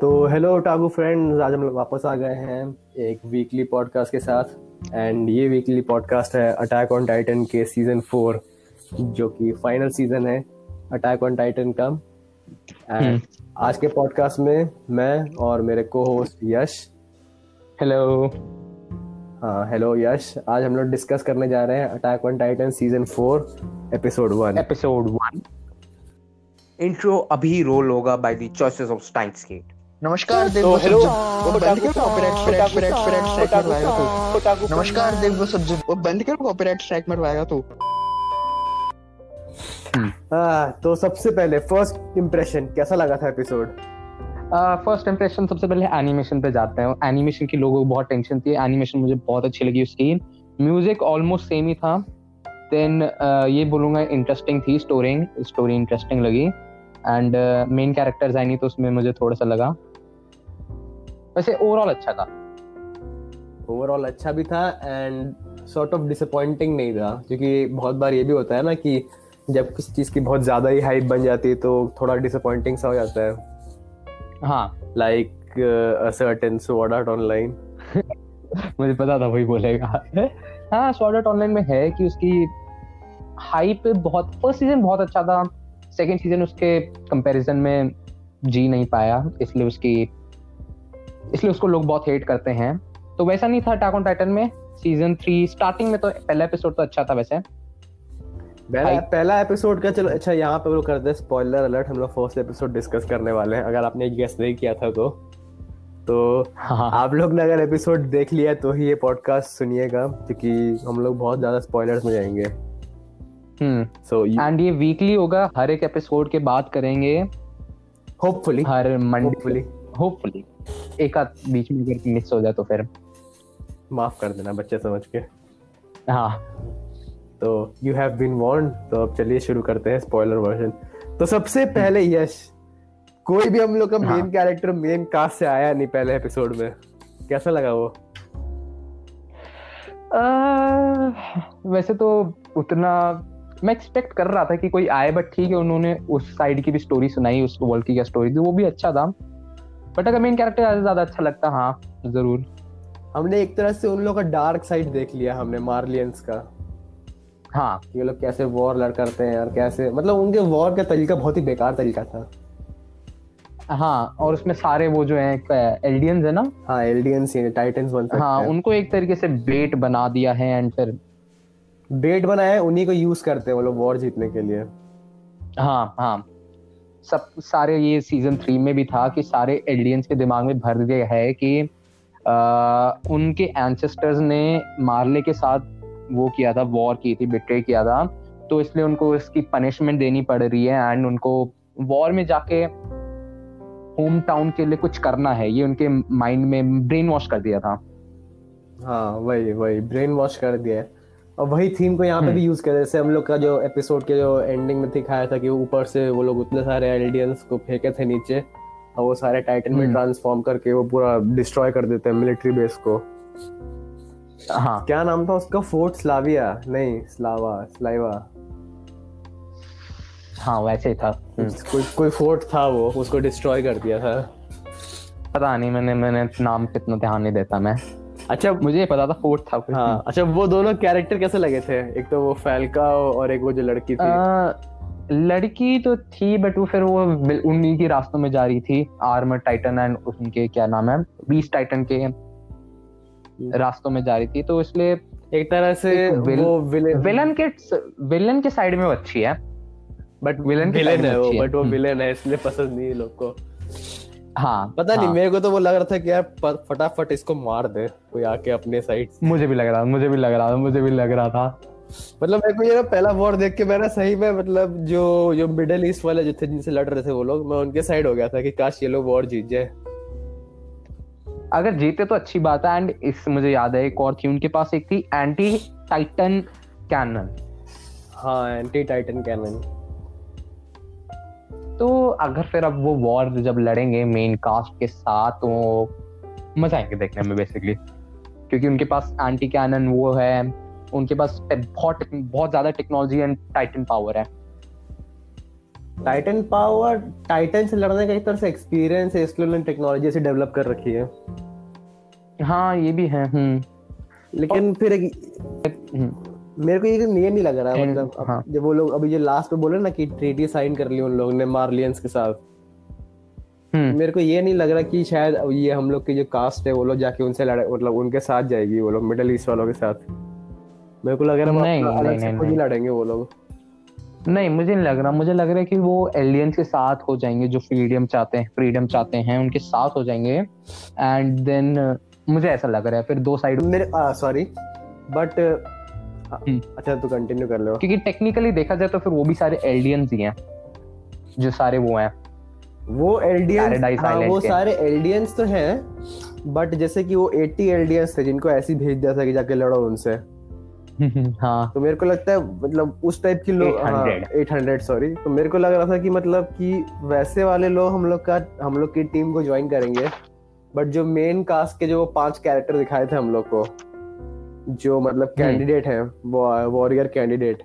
तो hello टागू friends आज हम लोग वापस आ गए हैं एक वीकली पॉडकास्ट के साथ एंड ये वीकली पॉडकास्ट है अटैक ऑन टाइटन के सीज़न फोर जो कि फाइनल सीज़न है अटैक ऑन टाइटन का। And hmm. आज के पॉडकास्ट में मैं और मेरे को होस्ट यश। हेलो हाँ हेलो यश। आज हम लोग डिस्कस करने जा रहे हैं Attack on Titan season four episode one episode one intro अभी रोल होगा by the choices of Steins Gate नमस्कार देव तो हेलो वो बंद करो copyright strike strike strike strike मरवाएगा तो नमस्कार देव वो सब वो बंद करो कॉपीराइट स्ट्राइक मरवाएगा तो। हाँ तो सबसे पहले फ़र्स्ट इम्प्रेशन कैसा लगा था एपिसोड फ़र्स्ट इंप्रेशन सबसे पहले एनिमेशन पे जाते हैं। एनिमेशन की लोगों को बहुत टेंशन थी। एनिमेशन मुझे बहुत अच्छी लगी उसकी। म्यूज़िक ऑलमोस्ट सेम ही था। देन ये बोलूँगा इंटरेस्टिंग थी स्टोरी स्टोरी इंटरेस्टिंग लगी। एंड मेन कैरेक्टर्स आई नहीं तो उसमें मुझे थोड़ा सा लगा। वैसे ओवरऑल अच्छा था। ओवरऑल अच्छा भी था एंड सॉर्ट ऑफ़ डिसअपॉइंटिंग नहीं था क्योंकि बहुत बार ये भी होता है ना कि जब किसी चीज़ की बहुत ज़्यादा ही हाइप बन जाती है तो थोड़ा डिसअपॉइंटिंग सा हो जाता है। हाँ। Like a certain Sword Art Online मुझे पता था वही बोलेगा। हाँ स्वॉर्ड आर्ट ऑनलाइन में है कि उसकी हाइप बहुत फ़र्स्ट सीज़न बहुत अच्छा था। सेकंड सीज़न उसके कंपैरिजन में जी नहीं पाया इसलिए उसकी इसलिए उसको लोग बहुत हेट करते हैं। तो वैसा नहीं था अटैक ऑन टाइटन में। सीज़न थ्री स्टार्टिंग में तो पहला एपिसोड तो अच्छा था वैसे। पहला पहला एपिसोड का चलो अच्छा यहाँ पे वो करते हैं स्पॉइलर अलर्ट हम लोग फ़र्स्ट एपिसोड डिस्कस करने वाले हैं। अगर आपने गेस नहीं किया था तो। तो हाँ आप लोग ने अगर एपिसोड देख लिया तो ही ये पॉडकास्ट सुनिएगा क्योंकि हम लोग बहुत ज़्यादा स्पॉयलर्स में जाएँगे। हम्म। सो एंड ये वीकली होगा हर एक एपिसोड के बाद करेंगे। होपफुली हर मंडे होपफुली होपफुली एक आध बीच में अगर मिस हो जाए तो फिर। माफ़ कर देना बच्चे समझ के। हाँ। तो यू हैव बीन वार्न तो अब चलिए शुरू करते हैं स्पॉइलर वर्जन तो सबसे पहले यश कोई भी हम लोग का हाँ। मेन कैरेक्टर मेन कास्ट से आया नहीं पहले एपिसोड में। कैसा लगा वो? अह, वैसे तो उतना मैं एक्सपेक्ट कर रहा था कि कोई आए बट ठीक है उन्होंने उस साइड की भी स्टोरी सुनाई उस वर्ल्ड की क्या स्टोरी थी वो भी अच्छा था। बट अगर मेन कैरेक्टर ज़्यादा ज़्यादा अच्छा लगता हाँ ज़रूर। हमने एक तरह से उन लोग का डार्क साइड देख लिया हमने मार्लियंस का। हाँ। ये लोग कैसे वॉर लड़ करते हैं और कैसे मतलब उनके वॉर का तरीका बहुत ही बेकार तरीका था। हाँ और उसमें सारे वो जो है एल्डियंस है ना? हाँ एल्डियंस ही टाइटन्स बन सकते हाँ उनको एक तरीके से बेट बना दिया है एंड फिर बेट बनाया है उन्हीं को यूज़ करते हैं वो लोग वॉर जीतने के लिए। हाँ हाँ। सब सारे ये सीज़न थ्री में भी था कि सारे एलियंस के दिमाग में भर दिया है कि आ, उनके एंसेस्टर्स ने मारले के साथ वो किया था वॉर की थी बिट्रे किया था। तो इसलिए उनको इसकी पनिशमेंट देनी पड़ रही है एंड उनको वॉर में जाके होम टाउन के लिए कुछ करना है ये उनके माइंड में ब्रेन वॉश कर दिया था। हाँ वही वही ब्रेन वॉश कर दिया और वही थीम को यहाँ पे हम्म। भी यूज़ कर जैसे हम लोग का जो एपिसोड के जो एंडिंग में दिखाया था कि ऊपर से वो लोग उतने सारे एल्डियंस को फेंके थे नीचे और वो सारे टाइटन में हम्म। ट्रांसफॉर्म करके वो पूरा डिस्ट्रॉय कर देते हैं मिलिट्री बेस को। हाँ। क्या नाम था उसका? फोर्ट स्लाविया नहीं स्लावा स्लाइवा हाँ वैसे ही था। हम्म। कोई कोई फोर्ट था वो उसको डिस्ट्रॉय कर दिया था। पता नहीं मैंने मैंने नाम पे इतना ध्यान नहीं देता मैं। अच्छा मुझे पता था फोर्थ था हाँ अच्छा वो दोनों कैरेक्टर कैसे लगे थे? एक तो वो फैल्का और एक वो जो लड़की थी। आ, लड़की तो थी बट वो फिर वो उन्हीं की रास्तों में जा रही थी। आर्मर टाइटन एंड उनके क्या नाम है? बीस टाइटन के रास्तों में जा रही थी तो इसलिए एक तरह से एक विल- वो विलेन विलन के विलन के साइड में वो अच्छी है बट विलन की विलेन है वो बट वो हम्म। विलेन है इसलिए पसंद नहीं है लोग को। हाँ पता हाँ. नहीं मेरे को तो वो लग रहा था कि यार फटाफट इसको मार दे कोई आके अपने साइड मुझे भी लग रहा था मुझे भी लग रहा था मुझे भी लग रहा था। मतलब मेरे को ये ना पहला वॉर देख के मैंने सही में मतलब जो जो मिडिल ईस्ट वाले जो थे जिनसे लड़ रहे थे वो लोग मैं उनके साइड हो गया था कि काश ये लोग वॉर जीत जाए। अगर जीते तो अच्छी बात है एंड इस मुझे याद है एक और थी उनके पास एक थी एंटी टाइटन कैनन हाँ एंटी टाइटन कैनन तो अगर फिर अब वो वॉर जब लड़ेंगे मेन कास्ट के साथ तो मज़ा आएँगे देखने में बेसिकली क्योंकि उनके पास एंटी कैनन वो है उनके पास बहुत बहुत ज़्यादा टेक्नोलॉजी एंड टाइटन पावर है। टाइटन पावर टाइटन से लड़ने का एक तरह से एक्सपीरियंस है इसलिए उन्होंने टेक्नोलॉजी से डेवलप कर रखी है। हाँ ये भी है हम्म। लेकिन फिर एक हम्म, मेरे को ये ये नहीं लग रहा And- मतलब हाँ। जब वो लोग अभी जो लास्ट में बोले ना कि ट्रीटी साइन कर ली उन लोगों ने मार्लियंस के साथ। हम्म। मेरे को ये नहीं लग रहा कि शायद ये हम लोग की जो कास्ट है वो लोग जाके उनसे लड़े मतलब उनके साथ जाएगी वो लोग मिडल ईस्ट वालों के साथ। मेरे को लग रहा है नहीं, नहीं, नहीं, नहीं। लड़ेंगे वो लोग। नहीं मुझे नहीं लग रहा। मुझे लग रहा है कि वो एलियंस के साथ हो जाएँगे जो फ्रीडम चाहते हैं फ्रीडम चाहते हैं उनके साथ हो जाएँगे। एंड देन मुझे ऐसा लग रहा है। फिर दो साइड मेरे सॉरी बट। अच्छा तू कंटिन्यू कर लो। क्योंकि टेक्निकली देखा जाए तो फिर वो भी सारे एलियंस ही हैं जो सारे वो हैं। वो एल्डियंस हाँ वो सारे एल्डियंस तो हैं बट जैसे कि वो 80 एल्डियंस थे जिनको ऐसे भेज दिया था कि जाके लड़ो उनसे। हाँ। तो मेरे को लगता है मतलब उस टाइप की लोग एट हंड्रेड सॉरी तो मेरे को लग रहा था कि मतलब कि वैसे वाले लोग हम लोग का हम लोग की टीम को ज्वाइन करेंगे बट जो मेन कास्ट के जो वो पाँच कैरेक्टर दिखाए थे हम लोग को जो मतलब कैंडिडेट हैं वॉरियर कैंडिडेट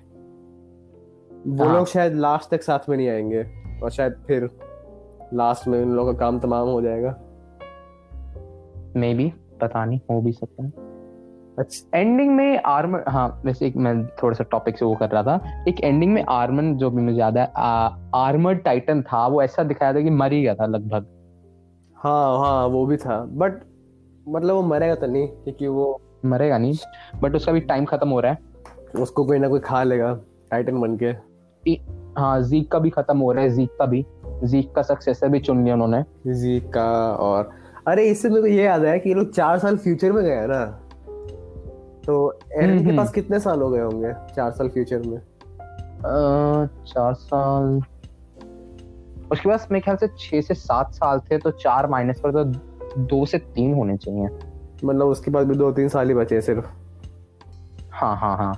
वो हाँ। लोग शायद लास्ट तक साथ में नहीं आएँगे और शायद फिर लास्ट में उन लोगों का काम तमाम हो जाएगा। मे बी पता नहीं हो भी सकता है। अच्छा एंडिंग में आर्मर हाँ वैसे एक मैं थोड़ा सा टॉपिक से वो कर रहा था। एक एंडिंग में आर्मन जो भी मुझे याद है आर्मर्ड टाइटन था वो ऐसा दिखाया था कि मर ही गया था लगभग। हाँ हाँ वो भी था। बट मतलब वो मरेगा तो नहीं क्योंकि वो मरेगा नहीं बट उसका भी टाइम खत्म हो रहा है। उसको कोई ना कोई खा लेगा टाइटन बन के। हाँ जीक का भी खत्म हो रहा है जीक का भी। जीक का सक्सेसर भी चुन लिया उन्होंने। जी का और अरे इससे मेरे को ये याद आया कि ये लोग चार साल फ्यूचर में गए ना। तो एरन के हम्म, पास कितने साल हो गए होंगे चार साल फ्यूचर में? चार साल। उसके पास मेरे ख्याल से छह से सात साल थे तो चार माइनस पर तो दो से तीन होने चाहिए। मतलब उसके पास भी दो तीन साल ही बचे सिर्फ़। हाँ हाँ हाँ।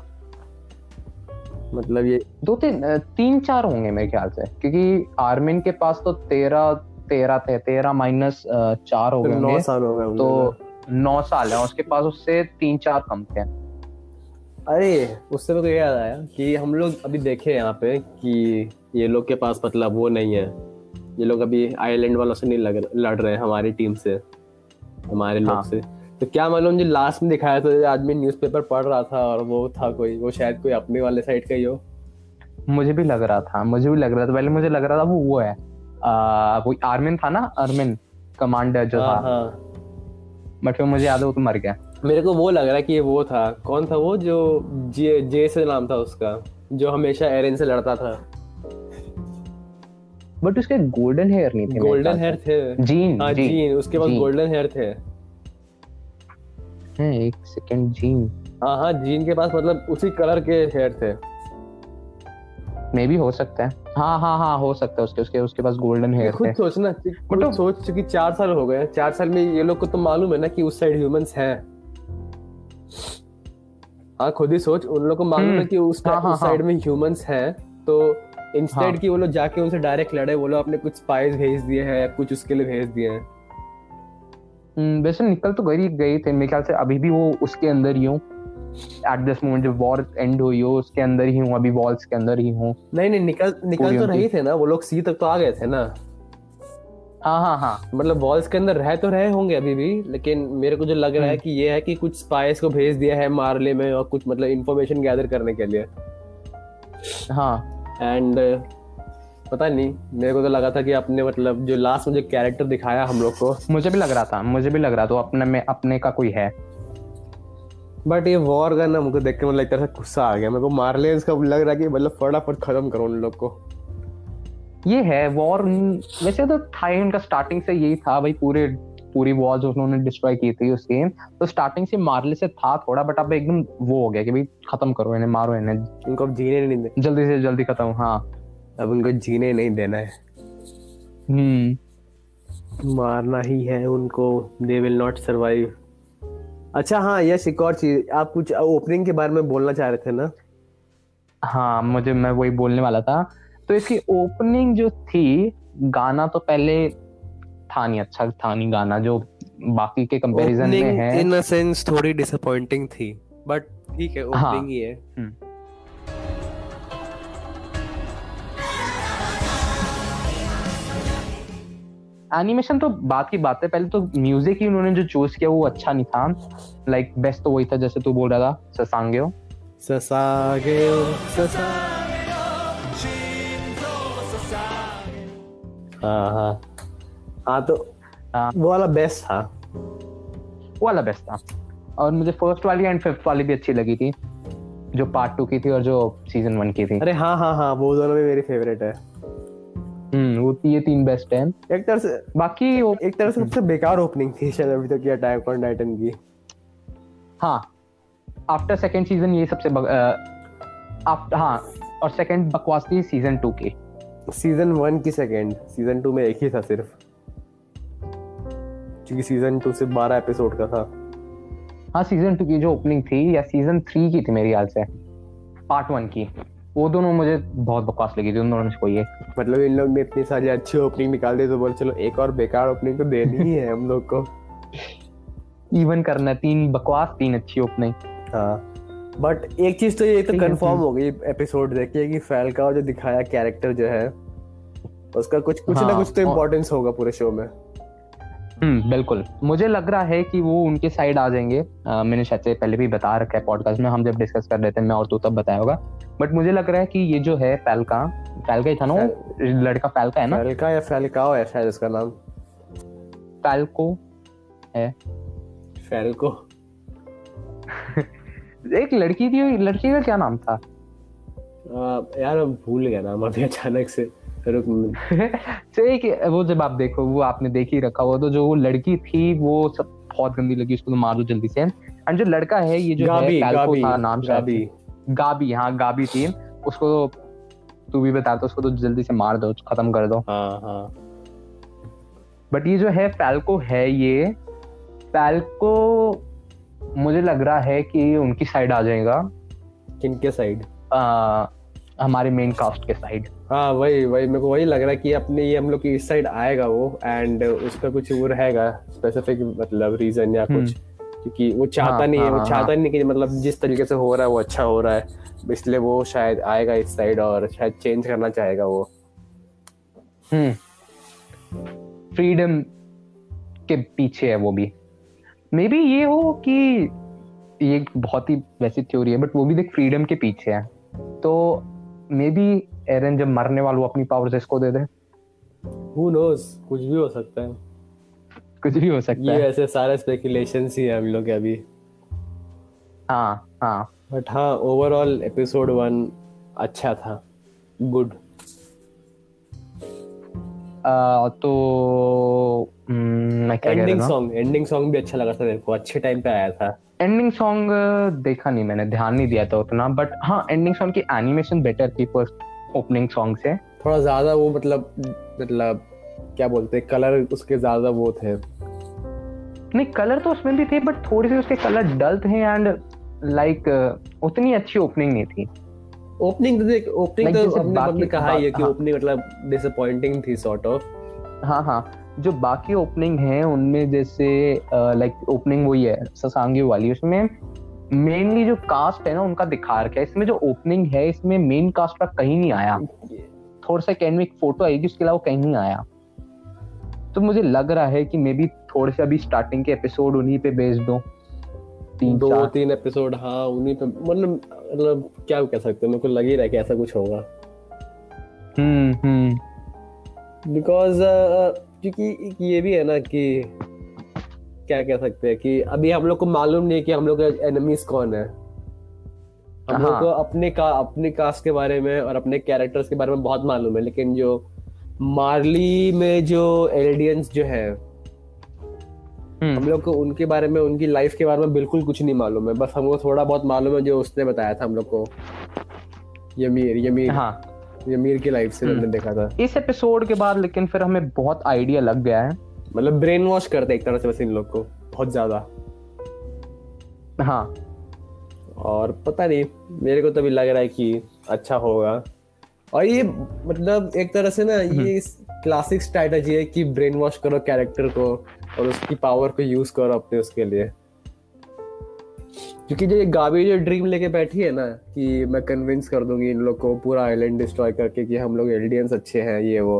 मतलब ये दो तीन तीन चार होंगे मेरे ख्याल से क्योंकि आर्मिन के पास तो तेरह तेरह थे तेरह माइनस चार हो गए नौ साल हो गए तो नौ। साल है उसके पास उससे तीन चार कम थे। अरे उससे मेरे को ये याद आया कि हम लोग अभी देखे यहाँ पे कि ये लोग के पास मतलब वो नहीं है। ये लोग अभी आइलैंड वालों से नहीं लग लड़ रहे हैं हमारी टीम से हमारे लोग हाँ। से। तो क्या मालूम जो लास्ट में दिखाया था आदमी न्यूज़पेपर पढ़ रहा था और वो था कोई वो शायद कोई अपने वाले साइड का ही हो। मुझे भी लग रहा था मुझे भी लग रहा था पहले मुझे लग रहा था वो वो है। आ, वो आर्मिन था ना आर्मिन कमांडर जो हाँ था। हाँ। बट फिर मुझे याद है वो तो मर गया। मेरे को वो लग रहा है कि ये वो था। कौन था वो जो जे जे से नाम था उसका जो हमेशा एरन से लड़ता था? बट उसके गोल्डन हेयर नहीं थे गोल्डन हेयर थे। जीन हाँ जीन जीन उसके पास गोल्डन हेयर थे। है एक सेकंड जीन हाँ हाँ जीन के पास मतलब उसी कलर के हेयर थे। मे भी हो सकता है। हाँ हाँ हाँ हो सकता है उसके उसके उसके पास गोल्डन हेयर खुद सोचना तो- सोच चुकी चार साल हो गए चार साल में ये लोग को तो मालूम है ना कि उस साइड ह्यूमंस हैं। हाँ खुद ही सोच उन लोग को मालूम है हम्म, कि उस हाँ, हाँ, उस साइड में ह्यूमंस हैं। तो इंस्टेड हाँ। कि वो लोग जाके उनसे डायरेक्ट लड़े वो लोग अपने कुछ स्पाइस भेज दिए हैं कुछ उसके लिए भेज दिए हैं। वैसे निकल तो गई गई थे मेरे ख्याल से अभी भी वो उसके अंदर ही हूँ। एट दिस मोमेंट जब वॉर एंड हुई हो उसके अंदर ही हूँ अभी वॉल्स के अंदर ही हूँ। नहीं नहीं निकल निकल तो रहे थे ना वो लोग सी तक तो आ गए थे ना। हाँ हाँ हाँ। मतलब वॉल्स के अंदर रह तो रहे होंगे अभी भी लेकिन मेरे को जो लग रहा है हम्म। कि ये है कि कुछ स्पाइस को भेज दिया है मारले में और कुछ मतलब इंफॉर्मेशन गैदर करने के लिए। हाँ। एंड पता नहीं मेरे को तो लगा था कि आपने मतलब जो लास्ट में जो कैरेक्टर दिखाया हम लोग को। मुझे भी लग रहा था मुझे भी लग रहा था अपने में अपने का कोई है। बट ये वॉर का ना मुझे देख के मतलब एक तरह से गुस्सा आ गया। मेरे को मारले इसका लग रहा है कि मतलब फटाफट खत्म करो उन लोग को। ये है वॉर वैसे तो था उनका स्टार्टिंग से यही था भाई पूरे पूरी वॉर जो उन्होंने डिस्ट्रॉय की थी उस गेम तो स्टार्टिंग से मारले से था थोड़ा बट अब एकदम वो हो गया कि भाई खत्म करो इन्हें मारो इन्हें। अब जीने नहीं दे जल्दी से जल्दी खत्म हाँ। अब उनको जीने नहीं देना है। हम्म। मारना ही है उनको। दे विल नॉट सरवाइव अच्छा हाँ यश एक और चीज़ आप कुछ ओपनिंग के बारे में बोलना चाह रहे थे ना? हाँ मुझे मैं वही बोलने वाला था। तो इसकी ओपनिंग जो थी गाना तो पहले था नहीं अच्छा था नहीं गाना जो बाकी के कंपैरिजन में है। इन सेंस थोड़ी डिसअपॉइंटिंग थी बट ठीक है ओपनिंग हाँ। ही है। एनिमेशन तो बात की बात है पहले तो म्यूज़िक ही उन्होंने जो चूज़ किया वो अच्छा नहीं था। लाइक बेस्ट तो वही था जैसे तू बोल रहा था ससांगे ससागेओ ससा हाँ हाँ। हाँ तो हाँ। वो वाला बेस्ट था। वो वाला बेस्ट था। और मुझे फ़र्स्ट वाली एंड फिफ्थ वाली भी अच्छी लगी थी जो पार्ट टू की थी और जो सीज़न वन की थी। अरे हाँ हाँ हाँ वो दोनों भी मेरी फेवरेट है। हम्म वो ये तीन बेस्ट है। एक तरह से बाकी एक तरह से सबसे बेकार ओपनिंग थी शायद अभी तक की अटैक ऑन टाइटन की। हाँ। आफ्टर सेकंड सीज़न ये सबसे आफ्टर हाँ और सेकंड बकवास थी सीज़न टू की। सीज़न वन की सेकेंड सीज़न टू में एक ही था सिर्फ़। क्योंकि सीज़न टू सिर्फ़ बारह एपिसोड का था। हाँ सीज़न टू की जो ओपनिंग थी या सीज़न थ्री की थी मेरी ख्याल से पार्ट वन की। वो दोनों मुझे बहुत बकवास लगी थी उन दोनों से कोई एक मतलब इन लोग ने इतनी सारी अच्छी ओपनिंग निकाल दी तो बोल चलो एक और बेकार ओपनिंग तो देनी ही है हम लोग को। इवन करना तीन बकवास तीन अच्छी ओपनिंग हाँ। बट एक चीज़ तो ये तो कंफर्म। हो। गई एपिसोड देख के कि फैलका जो दिखाया कैरेक्टर जो है उसका कुछ कुछ ना हाँ, कुछ तो इम्पोर्टेंस होगा पूरे शो में। हम्म बिल्कुल। मुझे लग रहा है कि वो उनके साइड आ जाएँगे। अ, मैंने शायद से पहले भी बता रखा है पॉडकास्ट में हम जब डिस्कस कर रहे थे मैं और तू तब बताया होगा। बट मुझे लग रहा है कि ये जो है फैलका फैलका ही था ना वो? लड़का फैलका है ना? फैलका या फैलकाओ है शायद उसका नाम। फैलको है। फैलको एक लड़की थी लड़की का क्या नाम था? आ, यार भूल गया नाम अभी अचानक से। तो एक वो जब आप देखो वो आपने देख ही रखा हुआ तो जो वो लड़की थी वो सब बहुत गंदी लगी उसको तो मार दो जल्दी से। एंड जो लड़का है ये जो गाबी है फैल्को गाबी था नाम शायद गाबी। गाबी हाँ गाबी थी। उसको तो तू भी बता तो उसको तो जल्दी से मार दो खत्म कर दो। हाँ हाँ। बट ये जो है फैल्को है ये। फैल्को मुझे लग रहा है कि उनकी साइड आ जाएगा। किनके साइड आ, हमारे मेन कास्ट के साइड हाँ वही वही मेरे को वही लग रहा है कि अपने ये हम लोग की इस साइड आएगा वो एंड उसका कुछ वो रहेगा स्पेसिफिक मतलब रीजन या कुछ क्योंकि वो चाहता हाँ, नहीं है हाँ, वो हाँ, चाहता हाँ। नहीं कि मतलब जिस तरीके से हो रहा है वो अच्छा हो रहा है इसलिए वो शायद आएगा इस साइड और शायद चेंज करना चाहेगा वो। हम्म। फ्रीडम के पीछे है वो भी। मे बी ये हो कि ये बहुत ही वैसी थ्योरी है बट वो भी देख फ्रीडम के पीछे है। तो मे बी एरन जब मरने वाला अपनी पावर्स इसको दे दे। हु नोस कुछ भी हो सकता है। कुछ भी हो सकता ये है। ऐसे सारे स्पेकुलेशन ही है हम लोग के अभी। हाँ हाँ। बट हाँ ओवरऑल एपिसोड वन अच्छा था। गुड आ, तो हम्म, मैं क्या एंडिंग सॉन्ग एंडिंग सॉन्ग भी अच्छा लगा था देखो अच्छे टाइम पे आया था। एंडिंग सॉन्ग देखा नहीं मैंने ध्यान नहीं दिया था उतना। बट हाँ एंडिंग सॉन्ग की एनिमेशन बेटर थी फ़र्स्ट ओपनिंग सॉन्ग से। थोड़ा ज़्यादा वो मतलब मतलब क्या बोलते हैं कलर उसके ज़्यादा वो थे। नहीं कलर तो उसमें भी थे बट थोड़े से उसके कलर डल थे एंड लाइक उतनी अच्छी ओपनिंग नहीं थी। ओपनिंग तो देख ओपनिंग Like तो हमने बाकी- हमने कहा ही है कि हाँ। ओपनिंग मतलब डिसअपॉइंटिंग थी सॉर्ट ऑफ़ हाँ हाँ जो बाकी ओपनिंग है उनमें जैसे लाइक ओपनिंग वही है ससांगी वाली उसमें मेनली जो कास्ट है ना उनका दिखा रखा है। इसमें जो ओपनिंग है इसमें मेन कास्ट का कहीं नहीं आया। थोड़ा सा कैन में एक फ़ोटो आएगी उसके अलावा कहीं नहीं आया। तो मुझे लग रहा है कि मे बी थोड़े से अभी स्टार्टिंग के एपिसोड उन्हीं पे बेच दो तीन दो तीन एपिसोड हाँ उन्हीं पे। मतलब मतलब क्या कह सकते हैं? मेरे को लग ही रहा है कि ऐसा कुछ होगा। हम्म हम्म। बिकॉज़ क्योंकि ये भी है ना कि क्या कह सकते हैं कि अभी हम लोग को मालूम नहीं है कि हम लोग के एनिमीज कौन है। हम लोग हाँ। को अपने का अपने कास्ट के बारे में और अपने कैरेक्टर्स के बारे में बहुत मालूम है लेकिन जो मार्ली में जो एलिडियंस जो है हम हम्म लोग को उनके बारे में उनकी लाइफ के बारे में बिल्कुल कुछ नहीं मालूम है। बस हमको थोड़ा बहुत मालूम है जो उसने बताया था हम लोग को। यमीर यमीर। हाँ। यमीर की लाइफ से हम्म। हमने देखा था। इस एपिसोड के बाद लेकिन फिर हमें बहुत आइडिया लग गया है। मतलब ब्रेन वॉश करते एक तरह से बस इन लोग को बहुत ज़्यादा। हाँ। और पता नहीं मेरे को तो अभी लग रहा है कि अच्छा होगा। और ये मतलब एक तरह से ना ये क्लासिक स्ट्रैटेजी है कि ब्रेन वॉश करो कैरेक्टर को और उसकी पावर को यूज़ करो अपने उसके लिए। क्योंकि जो ये गाबी जो ड्रीम लेके बैठी है ना कि मैं कन्विंस कर दूँगी इन लोग को पूरा आइलैंड डिस्ट्रॉय करके कि हम लोग एलियंस अच्छे हैं ये वो।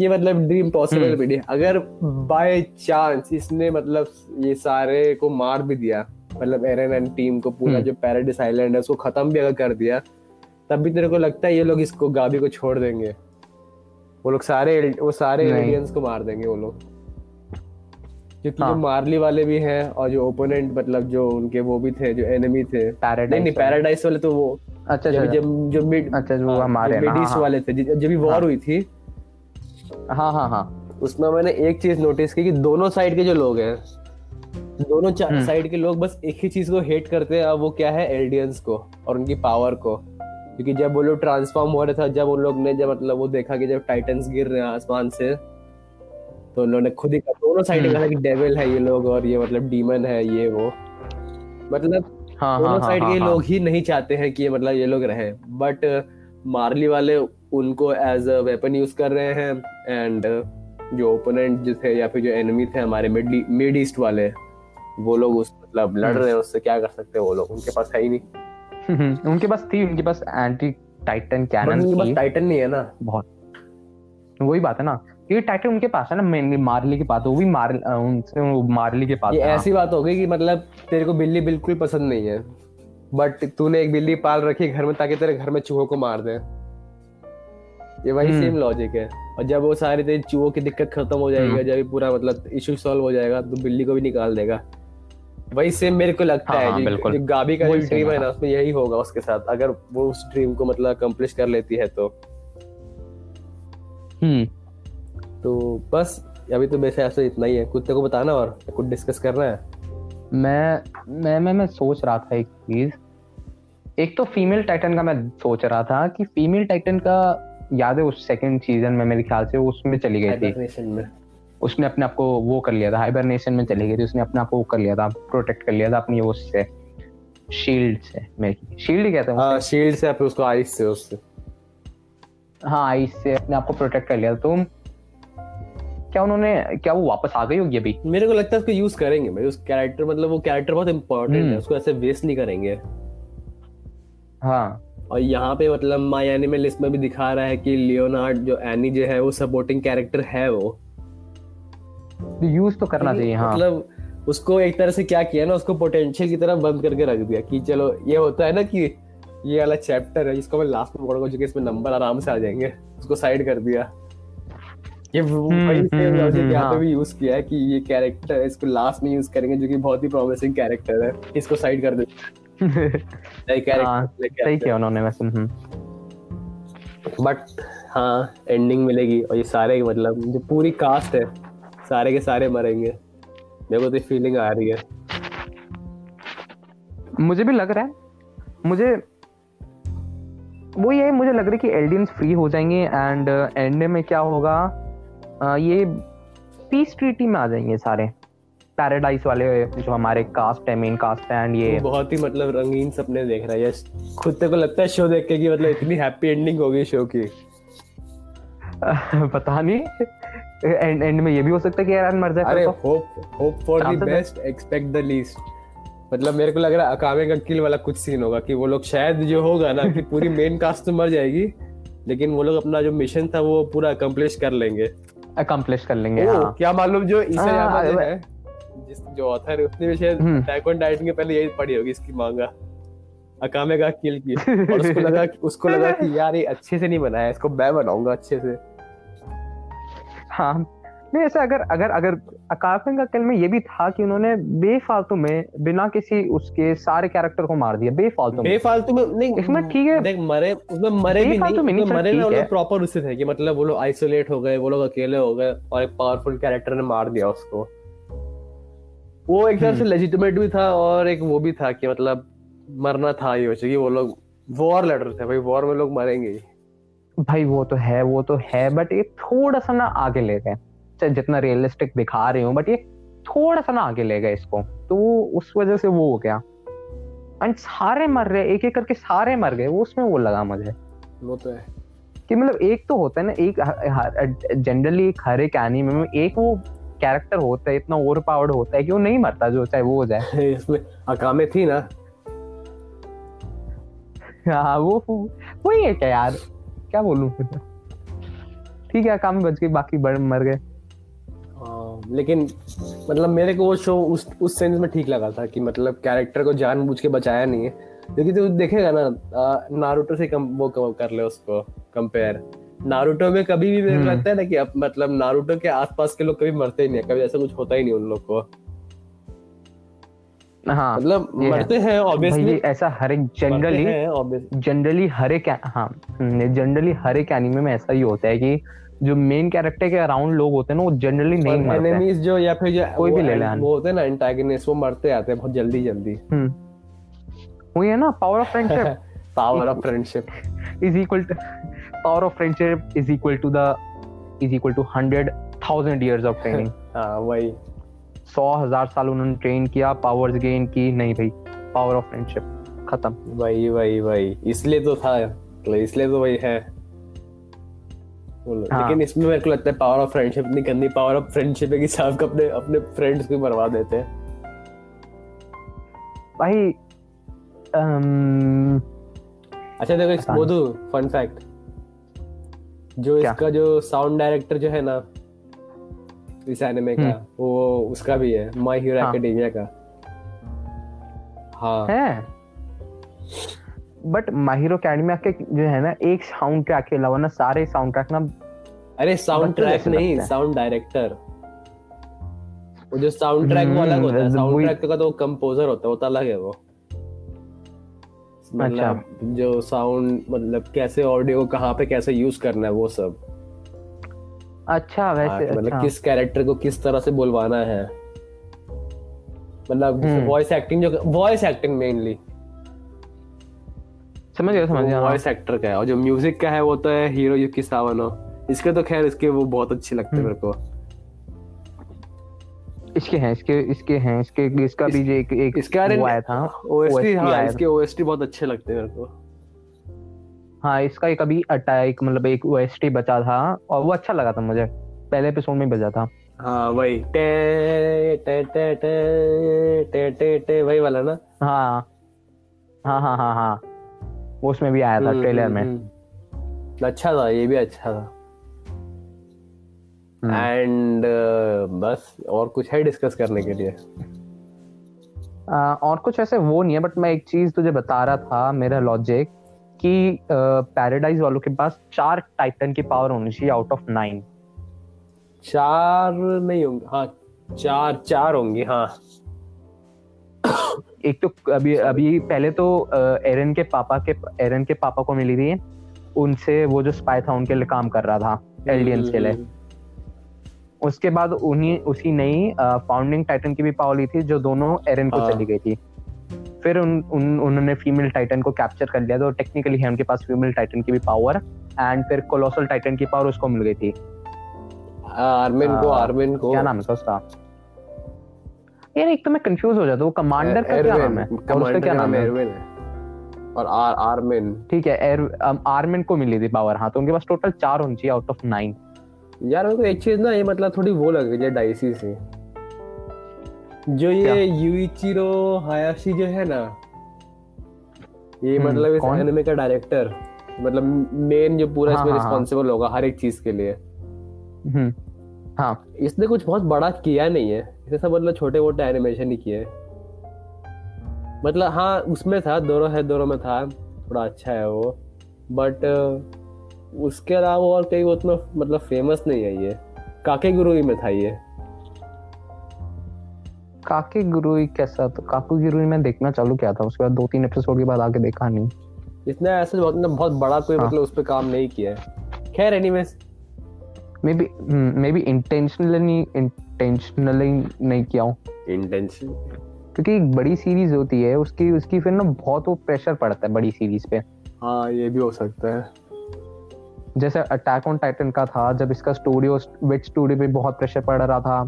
ये मतलब ड्रीम पॉसिबल हम्म। भी नहीं अगर बाय चांस इसने मतलब ये सारे को मार भी दिया मतलब एरन एंड टीम को पूरा हम्म। जो पैराडाइस आइलैंड है उसको खत्म भी अगर कर दिया तब भी तेरे को लगता है ये लोग इसको गाबी को छोड़ देंगे? वो लोग सारे वो सारे एलियंस को मार देंगे वो लोग। क्योंकि हाँ। जो मार्ली वाले भी हैं और जो ओपोनेंट मतलब जो उनके वो भी थे जो एनिमी थे। नहीं पैराडाइज नहीं पैराडाइस वाले तो वो अच्छा जब अच्छा। जब जो मिड अच्छा वो हमारे ना हाँ वाले थे जब जब वॉर हाँ। हुई थी हाँ हाँ हाँ। उसमें मैंने एक चीज़ नोटिस की कि दोनों साइड के जो लोग हैं दोनों हम्म। साइड के लोग बस एक ही चीज़ को हेट करते हैं अब वो क्या है? एल्डियंस को और उनकी पावर को। क्योंकि जब वो लोग ट्रांसफॉर्म हो रहा था जब उन लोग ने जब मतलब वो देखा कि जब टाइटन्स गिर रहे हैं आसमान से तो उन्होंने खुद ही दोनों साइड हम्म। कहा कि डेविल है ये लोग और ये मतलब डीमन है ये वो। मतलब हाँ हाँ दोनों हाँ साइड हाँ, के हाँ, लोग ही नहीं चाहते हैं कि ये मतलब ये लोग रहे। बट मार्ली वाले उनको एज अ वेपन यूज़ कर रहे हैं एंड जो ओपोनेंट जो थे या फिर जो एनिमी थे हमारे मिड ईस्ट वाले वो लोग उस मतलब लड़। रहे हैं उससे क्या कर सकते हैं वो लोग उनके पास है ही नहीं। उनके पास थी उनके पास एंटी टाइटन कैनन उनके पास टाइटन नहीं है ना बहुत वही बात है ना ये टाइटन उनके पास है ना मेनली मार्ली के पास वो भी मार उनसे मार्ली के पास ये। ऐसी बात हो गई कि मतलब तेरे को बिल्ली बिल्कुल पसंद नहीं है बट तूने एक बिल्ली पाल रखी घर में ताकि तेरे घर में चूहों को मार दे ये वही हम्म। सेम लॉजिक है। और जब वो सारे तेरे चूहों की दिक्कत खत्म हो जाएगी हम्म। जब पूरा मतलब इशू सॉल्व हो जाएगा तो बिल्ली को भी निकाल देगा। वही सेम मेरे को लगता हाँ, है हाँ, जो- बिल्कुल। जो गाबी का जो ड्रीम है है, ना उसमें यही होगा उसके साथ अगर वो उस ड्रीम को मतलब अकम्प्लिश कर लेती है तो। हम्म। तो बस अभी तो वैसे ऐसा इतना ही है। कुत्ते को बताना और कुछ डिस्कस करना है? मैं मैं मैं मैं सोच रहा था एक चीज़। एक तो फीमेल टाइटन का मैं सोच रहा था कि फीमेल टाइटन का याद है उस सेकंड सीज़न में मेरे ख्याल से वो उसमें चली गई थी। में। उसने अपने आप को वो कर लिया था हाइबरनेशन में चली गई थी। उसने अपने आप को वो कर लिया था प्रोटेक्ट कर लिया था अपनी वो उससे शील्ड से मेरे शील्ड कहते हैं हाँ शील्ड से या फिर उसको आइस से उससे। हाँ आइस से अपने आप को प्रोटेक्ट कर लिया था। तो क्या उन्होंने क्या वो वापस आ गई होगी अभी? मेरे को लगता है उसको यूज़ करेंगे भाई उस कैरेक्टर मतलब वो कैरेक्टर बहुत इंपॉर्टेंट हम्म। है उसको ऐसे वेस्ट नहीं करेंगे। हाँ। और यहाँ पे मतलब माई एनिमे लिस्ट में भी दिखा रहा है कि लियोनार्ड जो एनी जो है वो सपोर्टिंग कैरेक्टर है वो। यूज़ तो करना चाहिए हाँ। मतलब उसको एक तरह से क्या किया ना उसको पोटेंशियल की तरफ़ बंद करके रख दिया कि चलो ये होता है ना कि ये वाला चैप्टर है जिसको मैं लास्ट में पढ़ूँगा जो कि इसमें नंबर आराम से आ जाएँगे। उसको साइड कर दिया। ये हम्म, वही सेम हम्म, हम्म, यहाँ पे हाँ। भी यूज़ किया है कि ये कैरेक्टर इसको लास्ट में यूज़ करेंगे जो कि बहुत ही प्रॉमिसिंग कैरेक्टर है। इसको साइड कर देते हाँ, सही किया उन्होंने वैसे हम्म। बट हाँ एंडिंग मिलेगी और ये सारे मतलब जो पूरी कास्ट है सारे के सारे मरेंगे। मेरे को तो फीलिंग आ रही है। मुझे भी लग रहा है मुझे वो ये मुझे लग रहा है कि एल्डियंस फ्री हो जाएँगे एंड एंड में क्या होगा अ, ये पीस ट्रीटी में आ जाएँगे सारे। पैराडाइज वाले जो हमारे कास्ट है मेन कास्ट है एंड ये बहुत ही मतलब रंगीन सपने देख रहा है यस खुद को लगता है शो देख के कि मतलब इतनी हैप्पी एंडिंग होगी शो की। पता नहीं। एंड एंड में ये भी हो सकता है कि एरन मर जाए अरे। Hope hope for the best expect the least मतलब मेरे को लग रहा है अकामे का किल वाला कुछ सीन होगा कि वो लोग शायद जो होगा ना कि पूरी मेन कास्ट तो मर जाएगी लेकिन वो लोग अपना जो मिशन था वो पूरा अकम्प्लिश कर लेंगे। अकम्प्लिश कर लेंगे ओ, हाँ। क्या मालूम जो ईसा हाँ, जो है। जिस जो ऑथर उसने भी शायद हम्म। अटैक ऑन टाइटन के पहले यही पढ़ी होगी इसकी मांगा। अकामे का किल की। और उसको लगा उसको लगा कि यार ये अच्छे से नहीं बनाया इसको मैं बनाऊँगा अच्छे से। हाँ। नहीं ऐसा अगर अगर अगर अकाफिन का किल में ये भी था कि उन्होंने बेफालतू में बिना किसी उसके सारे कैरेक्टर को मार दिया बेफालतू में। बेफालतू में नहीं इसमें ठीक है। देख मरे उसमें मरे भी नहीं में नहीं, मरे ना लोग प्रॉपर उससे थे कि मतलब वो लोग आइसोलेट हो गए वो लोग अकेले हो गए और एक पावरफुल कैरेक्टर ने मार दिया उसको। वो एक तरह से हम्म। लेजिटिमेट भी था और एक वो भी था कि मतलब मरना था ये वैसे कि वो लोग वॉर लड़ रहे थे भाई वॉर में लोग मरेंगे ही। भाई वो तो है वो तो है बट ये थोड़ा सा ना आगे ले गए। चाहे जितना रियलिस्टिक दिखा रहे हो बट ये थोड़ा सा ना आगे ले गए इसको। तो वो उस वजह से वो हो गया। एंड सारे मर रहे एक एक करके सारे मर गए वो उसमें वो लगा मुझे। वो तो है। कि मतलब एक तो होता है ना एक जनरली एक हर एक एनीमे में एक वो कैरेक्टर होता है इतना ओवर पावर्ड होता है कि वो नहीं मरता जो चाहे वो हो जाए। इसमें अकामे थी ना? हाँ वो वही है क्या यार? क्या बोलूँ फिर ठीक है काम बच गई बाकी बड़े मर गए। हाँ, लेकिन मतलब मेरे को वो शो उस उस सेंस में ठीक लगा था कि मतलब कैरेक्टर को जानबूझ के बचाया नहीं है। क्योंकि तू देखेगा ना नारुतो से कम वो कर ले उसको कंपेयर नारुतो में कभी भी मेरे हम्म। लगता है ना कि अब मतलब नारुतो के आसपास के लोग कभी मरते ही नहीं है कभी ऐसा कुछ होता ही नहीं उन लोग को। हाँ मतलब। मरते हैं ऑब्वियसली ऐसा हर एक जनरली जनरली हर एक हाँ जनरली हर एक एनिमे में ऐसा ही होता है कि जो मेन कैरेक्टर के अराउंड लोग होते हैं ना वो जनरली नहीं मरते। एनिमीज जो या फिर जो कोई भी ले ले वो होते हैं ना एंटागनिस्ट वो मरते आते हैं बहुत जल्दी जल्दी। हम्म। वही है ना power of friendship power of friendship is equal to power of friendship is equal to the is equal to hundred thousand years of training. हाँ वही। सौ हज़ार साल उन्होंने ट्रेन किया पावर्स गेन की नहीं भाई पावर ऑफ़ फ्रेंडशिप खत्म। वही वही वही। इसलिए तो था मतलब इसलिए तो वही है। हाँ। लेकिन इसमें मेरे को लगता है पावर ऑफ़ फ्रेंडशिप नहीं करनी पावर ऑफ़ फ्रेंडशिप है कि सब अपने अपने फ्रेंड्स को मरवा देते हैं। भाई um, अच्छा देखो वो दो फन फैक्ट जो क्या? इसका जो साउंड डायरेक्टर जो है ना इस एनिमे का हम्म। वो उसका भी है माय हीरो। एकेडेमिया का हाँ है बट माहिरो अकेडमी के जो है ना एक साउंड ट्रैक के अलावा ना सारे साउंड ट्रैक ना अरे साउंड ट्रैक नहीं साउंड डायरेक्टर वो जो साउंड ट्रैक वो अलग हम्म, होता है साउंड ट्रैक का तो कंपोजर होता है वो तो अलग है वो अच्छा। मतलब जो साउंड मतलब कैसे ऑडियो कहाँ पे कैसे यूज़ करना है वो सब अच्छा हाँ, वैसे कि मतलब अच्छा किस कैरेक्टर को किस तरह से बुलवाना है मतलब हम्म। वॉइस एक्टिंग जो वॉइस एक्टिंग मेनली समझ गया समझ गया हाँ। वॉइस एक्टर का है और जो म्यूज़िक का है वो तो है हीरो युकी सावनो इसके तो खैर इसके वो बहुत अच्छे लगते हैं हम्म। मेरे को इसके हैं इसके इसके हैं इसके इसका भी एक एक इसके वो आया था। ओएसटी हाँ इसके ओएसटी बहुत अच्छे लगते हैं मेरे को। हाँ इसका एक अभी अटैक मतलब एक ओएसटी बचा था और वो अच्छा लगा था मुझे। पहले एपिसोड में बजा था। हाँ वही। टे टे टे टे टे टे टे वही वाला ना? हाँ। हाँ हाँ हाँ हाँ। वो उसमें भी आया था हम्म, ट्रेलर हम्म, में। हम्म। अच्छा था ये भी अच्छा था। हम्म। एंड बस और कुछ है डिस्कस करने के लिए? और कुछ ऐसे वो नहीं है बट मैं एक चीज़ तुझे बता रहा था मेरा लॉजिक कि पैराडाइज वालों के पास चार टाइटन की पावर होनी चाहिए आउट ऑफ़ नाइन चार नहीं होंगे हाँ चार चार होंगी हाँ। एक तो अभी अभी पहले तो एरन के पापा के एरन के पापा को मिली थी उनसे वो जो स्पाई था उनके लिए काम कर रहा था एलियंस के लिए। हम्म, उसके बाद उन्हीं उसी नई फाउंडिंग टाइटन की भी पावर ली थी जो दोनों एरन को हाँ। चली गई थी। फिर उन, उन उन्होंने फीमेल टाइटन को कैप्चर कर लिया तो टेक्निकली है उनके पास फीमेल टाइटन की भी पावर एंड फिर कोलोसल टाइटन की पावर उसको मिल गई थी। आर्मिन को आर्मिन को। क्या नाम था उसका? यार एक तो मैं कंफ्यूज हो जाता हूँ कमांडर का क्या नाम है? कमांडर क्या नाम नाम है। एरविन और आर आर्मिन ठीक है एर आर्मिन को मिली थी पावर हाँ तो उनके पास टोटल चार होनी चाहिए आउट ऑफ़ नाइन यार मेरे को एक चीज़ ना ये मतलब थोड़ी वो लग रही है डाइसी से। जो ये यूइचिरो हायाशी जो है ना ये हम्म, मतलब इस एनिमे का डायरेक्टर मतलब मेन जो पूरा हाँ, इसमें हाँ, हाँ। रिस्पॉन्सिबल होगा हर एक चीज़ के लिए। हम्म हाँ। इसने कुछ बहुत बड़ा किया नहीं है। इसने सब मतलब छोटे मोटे एनिमेशन ही किए मतलब हाँ उसमें था दोनों है दोनों में था थोड़ा अच्छा है वो। बट उसके अलावा और कहीं उतना मतलब फ़ेमस नहीं है ये। काके गुरुई में था ये। काके गुरुई कैसा तो काकू गुरुई में देखना चालू किया था उसके बाद दो तीन एपिसोड के बाद आगे देखा नहीं। इसने ऐसे बहुत मतलब बहुत बड़ा कोई हाँ। मतलब उस पर काम नहीं किया है। खैर anyways maybe maybe intentionally intentionally नहीं किया हूँ। इंटेंशन क्योंकि एक बड़ी सीरीज़ होती है उसकी उसकी फिर ना बहुत वो प्रेशर पड़ता है बड़ी सीरीज़ पे। हाँ ये भी हो सकता है। जैसे अटैक ऑन टाइटन का था जब इसका स्टूडियो वेट स्टूडियो पे बहुत प्रेशर पड़ रहा था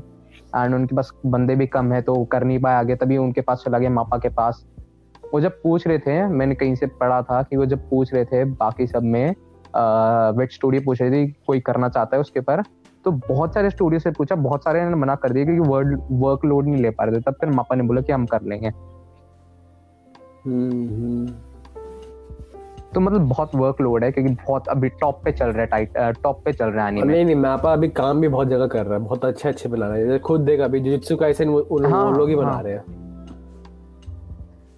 एंड उनके पास बंदे भी कम है तो कर नहीं पाए आगे तभी उनके पास चला गया मापा के पास वो जब पूछ रहे थे मैंने कहीं से पढ़ा था कि वो जब पूछ रहे थे बाकी सब में वेट स्टूडियो पूछ रही थी कोई करना चाहता है उसके पर तो बहुत सारे स्टूडियो से पूछा बहुत सारे ने मना कर दिया क्योंकि वर्ड वर्क लोड नहीं ले पा रहे थे तब फिर मापा ने बोला कि हम कर लेंगे हम्म, हम्म। तो मतलब बहुत वर्कलोड है क्योंकि बहुत अभी टॉप पे चल रहा है टाइट टॉप पे चल रहा है नहीं नहीं मैपा अभी काम भी बहुत जगह कर रहा है बहुत अच्छे अच्छे बना रहा है। खुद देख अभी जुजुत्सु काइसेन वो उन हाँ, लोग ही बना हाँ। रहे हैं।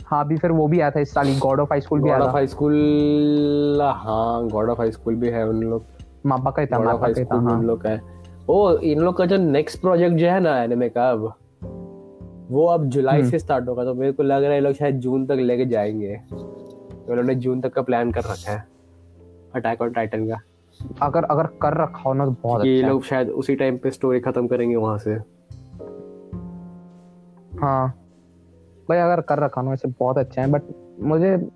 हाँ अभी फिर वो भी आया था इस साल ही गॉड ऑफ़ हाई स्कूल भी गॉड आया ऑफ़ था। हाई स्कूल हाँ गॉड ऑफ़ हाई स्कूल भी है उन लोग। मापा का ही था मापा का ही था हाँ उन लोग का है। ओ इन लोग का जो नेक्स्ट प्रोजेक्ट जो है ना एनिमे का अब वो अब जुलाई हम्म। से स्टार्ट होगा तो मेरे को लग रहा है लोग शायद जून तक लेके जाएँगे। उन्होंने जून तक का प्लान कर रखा है। अटैक ऑन टाइटन का। अगर अगर कर रखा हो ना तो बहुत कि ये अच्छा। लोग शायद उसी टाइम पे स्टोरी खत्म करेंगे वहाँ से। हाँ। भाई अगर कर रखा ना वैसे बहुत अच्छा है बट मुझे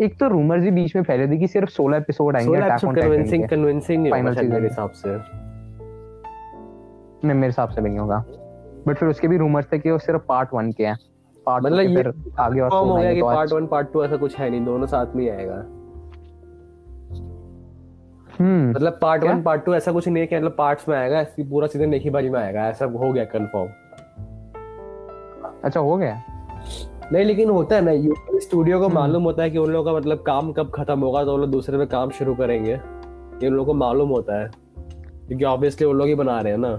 एक तो रूमर्स भी बीच में फैले थे कि सिर्फ़ 16 एपिसोड आएँगे अटैक ऑन कन्विंसिंग कन्विंसिंग नहीं Final शायद मेरे हिसाब से। में मेरे हिसाब से भी नहीं होगा। बट फिर उसके भी रूमर्स थे कि वो सिर्फ़ पार्ट वन के हैं। पार्ट मतलब ये आगे और फॉर्म हो गया कि पार्ट वन पार्ट टू ऐसा कुछ है नहीं दोनों साथ में ही आएगा। हम्म। मतलब पार्ट वन पार्ट टू ऐसा कुछ नहीं है कि मतलब पार्ट्स में आएगा ऐसी पूरा सीज़न एक ही बारी में आएगा ऐसा हो गया कंफर्म अच्छा हो गया। नहीं लेकिन होता है ना यूट्यूब स्टूडियो को हम्म। मालूम होता है कि उन लोगों का मतलब काम कब खत्म होगा तो वो लोग दूसरे पे काम शुरू करेंगे। ये उन लोगों को मालूम होता है क्योंकि ऑब्वियसली वो लोग ही बना रहे हैं ना।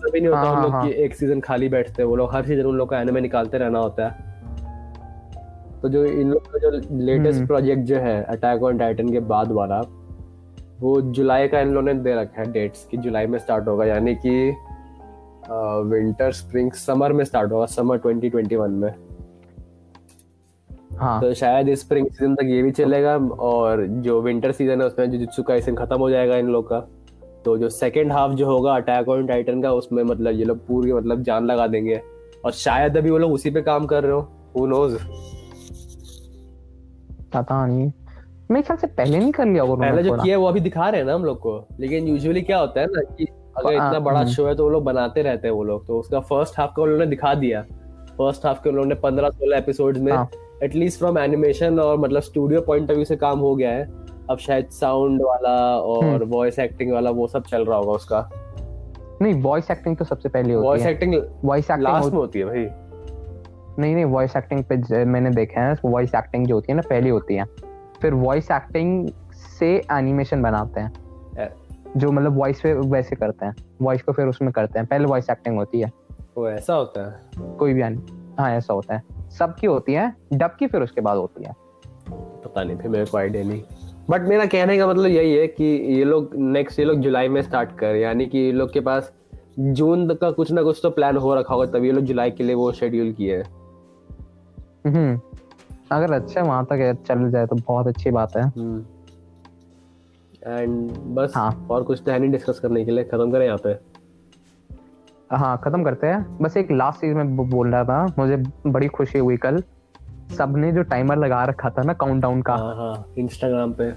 ऐसा भी नहीं होता हाँ, उन लोग हाँ, कि एक सीज़न खाली बैठते हैं वो लोग। हर सीज़न उन लोग का एनिमे निकालते रहना होता है। तो जो इन लोग का जो लेटेस्ट हम्म। प्रोजेक्ट जो है अटैक ऑन टाइटन के बाद वाला वो जुलाई का इन लोगों ने दे रखा है डेट्स कि जुलाई में स्टार्ट होगा। यानी कि विंटर स्प्रिंग समर में स्टार्ट होगा समर 2021 में। हाँ। तो शायद स्प्रिंग सीज़न तक ये भी चलेगा और जो विंटर सीज़न है उसमें जुजुत्सु काइसेन खत्म हो जाएगा इन लोग का। तो जो सेकंड हाफ़ जो होगा अटैक ऑन टाइटन का उसमें मतलब ये लोग पूरी मतलब जान लगा देंगे। और शायद अभी वो लोग उसी पे काम कर रहे हो हु नोज़ पता नहीं। मेरे ख्याल से पहले नहीं कर लिया होगा पहले जो किया है वो अभी दिखा रहे हैं ना हम लोग को। लेकिन यूजुअली क्या होता है ना कि अगर हाँ, इतना बड़ा हम्म। शो है तो वो लोग बनाते रहते हैं वो लोग। तो उसका फ़र्स्ट हाफ़ का उन्होंने दिखा दिया। फ़र्स्ट हाफ़ के उन्होंने पंद्रह सोलह एपिसोड में हाँ। एटलीस्ट फ्रॉम एनिमेशन और मतलब स्टूडियो पॉइंट ऑफ़ व्यू से काम हो गया है। अब शायद साउंड वाला और हम्म। वॉइस एक्टिंग वाला वो सब चल रहा होगा उसका। नहीं वॉइस एक्टिंग तो सबसे पहले होती वॉइस है। एक्टिंग वॉइस एक्टिंग लास्ट में होती है भाई। नहीं नहीं वॉइस एक्टिंग पे मैंने देखा है वॉइस एक्टिंग जो होती है ना पहले होती है। फिर वॉइस एक्टिंग से एनिमेशन बनाते हैं। जो मतलब वॉइस पे वैसे करते हैं। वॉइस को फिर उसमें करते हैं। पहले वॉइस एक्टिंग होती है। वो ऐसा होता है? कोई भी हाँ ऐसा होता है। सबकी होती है डब की फिर उसके बाद होती है। पता नहीं फिर मेरे को आइडिया नहीं। बट मेरा कहने का मतलब यही है कि ये लोग नेक्स्ट ये लोग जुलाई में स्टार्ट कर यानी कि ये लोग के पास जून तक का कुछ ना कुछ तो प्लान हो रखा होगा तभी ये लोग जुलाई के लिए वो शेड्यूल किए हैं। हम्म। अगर अच्छा वहाँ तक चल जाए तो बहुत अच्छी बात है। एंड बस हाँ। और कुछ तो है नहीं डिस्कस करने के लिए खत्म करें यहाँ पे। हाँ खत्म करते हैं। बस एक लास्ट चीज़ मैं बोल रहा था मुझे बड़ी खुशी हुई कल। सबने जो टाइमर लगा रखा था ना काउंटडाउन का हाँ हाँ इंस्टाग्राम पे।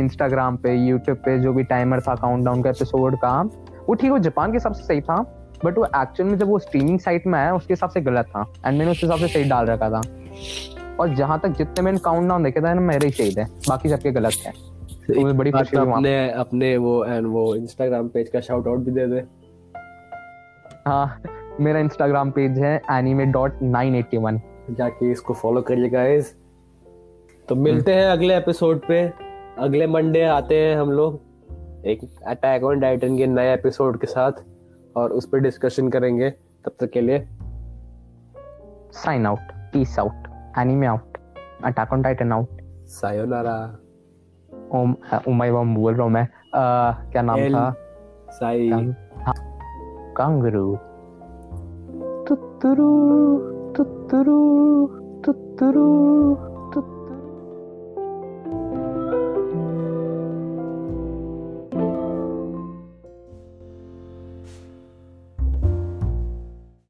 इंस्टाग्राम पे यूट्यूब पे जो भी टाइमर था काउंटडाउन का एपिसोड का वो ठीक वो जापान के हिसाब से सही था बट वो एक्चुअल में जब वो स्ट्रीमिंग साइट में आया उसके हिसाब से गलत था एंड मैंने उस हिसाब से सही डाल रखा था। और जहाँ तक जितने मैंने काउंटडाउन देखे थे ना मेरे ही सही थे बाकी सबके गलत थे तो मुझे बड़ी खुशी हुई अपने अपने वो एंड वो इंस्टाग्राम पेज का शाउट आउट भी दे दे। हाँ मेरा इंस्टाग्राम पेज है anime dot nine eighty one जाके इसको फॉलो करिए गाइस तो मिलते हैं अगले एपिसोड पे. अगले मंडे आते हैं हम लोग. एक अटैक ऑन टाइटन के नए एपिसोड के साथ और उस पर डिस्कशन करेंगे. तब तक के लिए sign out peace out anime out attack on Titan out sayonara ओम उमाई वम बोल रहा हूँ मैं. अह, क्या नाम था? साई कांगरू। तुतुरु トゥットゥルートゥトゥルー。